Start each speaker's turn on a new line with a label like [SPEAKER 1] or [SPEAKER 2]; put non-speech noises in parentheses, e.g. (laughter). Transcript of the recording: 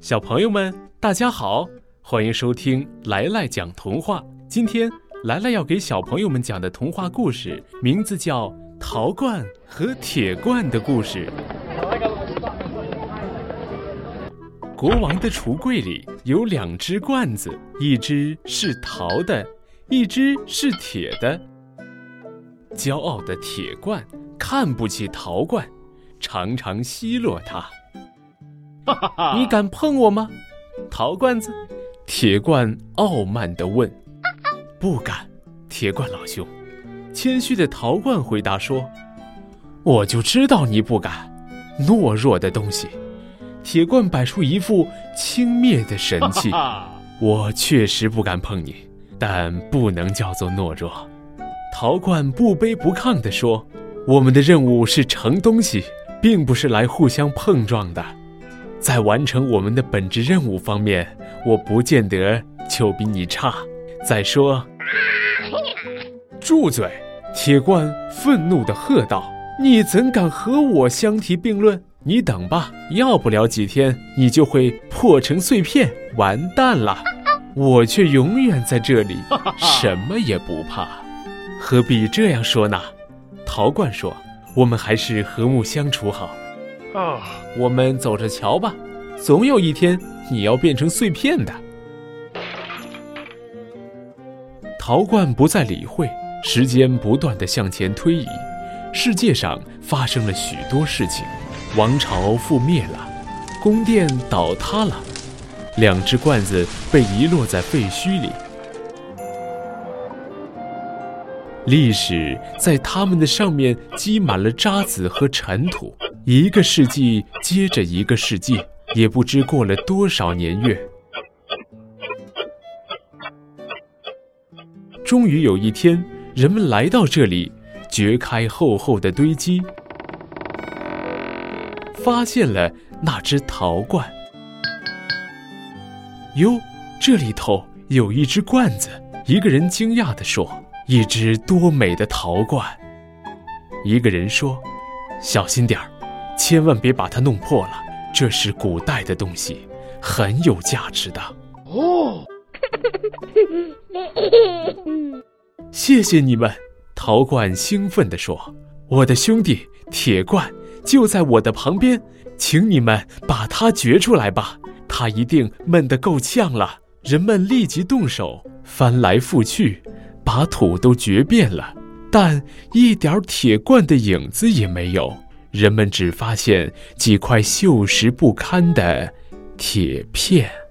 [SPEAKER 1] 小朋友们，大家好，欢迎收听来来讲童话。今天来来要给小朋友们讲的童话故事，名字叫《陶罐和铁罐的故事》。国王的橱柜里有两只罐子，一只是陶的，一只是铁的。骄傲的铁罐看不起陶罐，常常奚落它 (laughs) 你敢碰我吗，陶罐子？铁罐傲慢地问。不敢，铁罐老兄。谦虚的陶罐回答说：“我就知道你不敢，懦弱的东西。”铁罐摆出一副轻蔑的神气。(laughs) 我确实不敢碰你，但不能叫做懦弱。陶罐不卑不亢地说：“我们的任务是盛东西，并不是来互相碰撞的。在完成我们的本职任务方面，我不见得就比你差。再说，住嘴！”铁罐愤怒地喝道：“你怎敢和我相提并论？”你等吧，要不了几天，你就会破成碎片，完蛋了。我却永远在这里，(laughs) 什么也不怕。何必这样说呢？陶罐说：“我们还是和睦相处好。”啊，我们走着瞧吧，总有一天你要变成碎片的。陶罐不再理会，时间不断的向前推移，世界上发生了许多事情。王朝覆灭了，宫殿倒塌了，两只罐子被遗落在废墟里。历史在它们的上面积满了渣子和尘土。一个世纪接着一个世纪，也不知过了多少年月。终于有一天，人们来到这里，掘开厚厚的堆积。发现了那只陶罐。哟，这里头有一只罐子。一个人惊讶地说：“一只多美的陶罐！”一个人说：“小心点儿，千万别把它弄破了。这是古代的东西，很有价值的。”哦，谢谢你们！陶罐兴奋地说：“我的兄弟铁罐。”就在我的旁边，请你们把它掘出来吧。它一定闷得够呛了。人们立即动手，翻来覆去，把土都掘遍了，但一点铁罐的影子也没有。人们只发现几块锈蚀不堪的铁片。